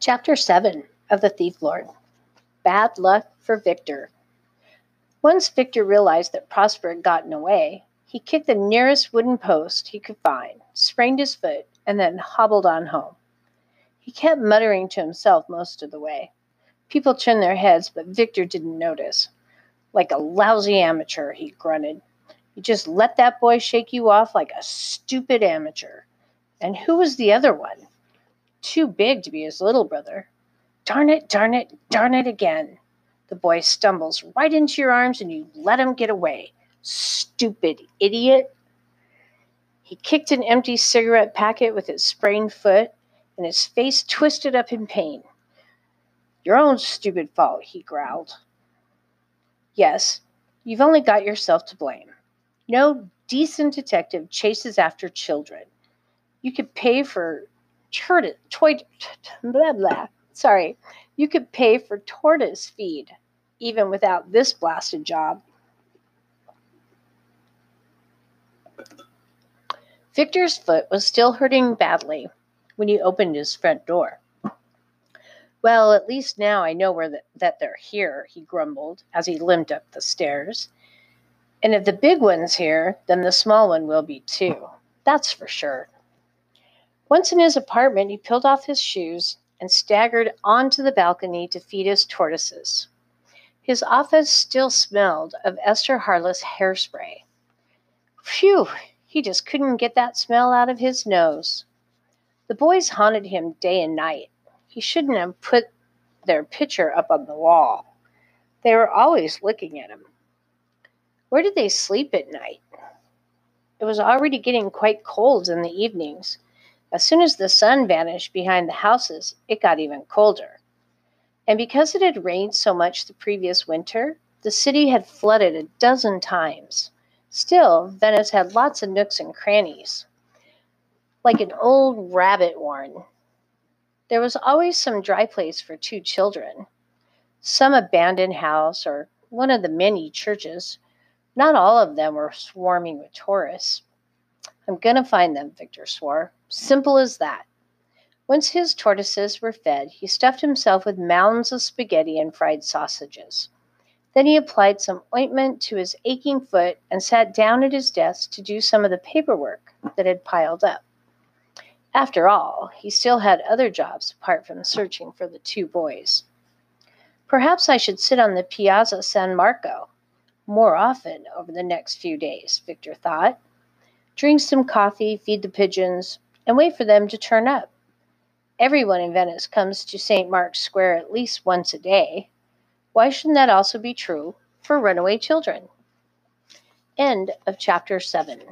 Chapter 7 of The Thief Lord Bad Luck for Victor. Once Victor realized that Prosper had gotten away, he kicked the nearest wooden post he could find, sprained his foot, and then hobbled on home. He kept muttering to himself most of the way. People turned their heads, but Victor didn't notice. Like a lousy amateur, he grunted. You just let that boy shake you off like a stupid amateur. And who was the other one? Too big to be his little brother. Darn it, darn it, darn it again. The boy stumbles right into your arms and you let him get away. Stupid idiot. He kicked an empty cigarette packet with his sprained foot, and his face twisted up in pain. Your own stupid fault, he growled. Yes, you've only got yourself to blame. No decent detective chases after children. You could pay for tortoise, toy, blah, blah. Sorry. You could pay for tortoise feed even without this blasted job. Victor's foot was still hurting badly when he opened his front door. Well, at least now I know where the, that they're here, he grumbled as he limped up the stairs. And if the big one's here, then the small one will be too. That's for sure. Once in his apartment, he peeled off his shoes and staggered onto the balcony to feed his tortoises. His office still smelled of Esther Hartlieb's hairspray. Phew, he just couldn't get that smell out of his nose. The boys haunted him day and night. He shouldn't have put their picture up on the wall. They were always looking at him. Where did they sleep at night? It was already getting quite cold in the evenings as soon as the sun vanished behind the houses, it got even colder. And because it had rained so much the previous winter, the city had flooded a dozen times. Still, Venice had lots of nooks and crannies, like an old rabbit warren. There was always some dry place for two children, some abandoned house, or one of the many churches. Not all of them were swarming with tourists. I'm going to find them, Victor swore. Simple as that. Once his tortoises were fed, he stuffed himself with mounds of spaghetti and fried sausages. Then he applied some ointment to his aching foot and sat down at his desk to do some of the paperwork that had piled up. After all, he still had other jobs apart from searching for the two boys. Perhaps I should sit on the Piazza San Marco more often over the next few days, Victor thought. Drink some coffee, feed the pigeons, and wait for them to turn up. Everyone in Venice comes to St. Mark's Square at least once a day. Why shouldn't that also be true for runaway children? End of chapter 7.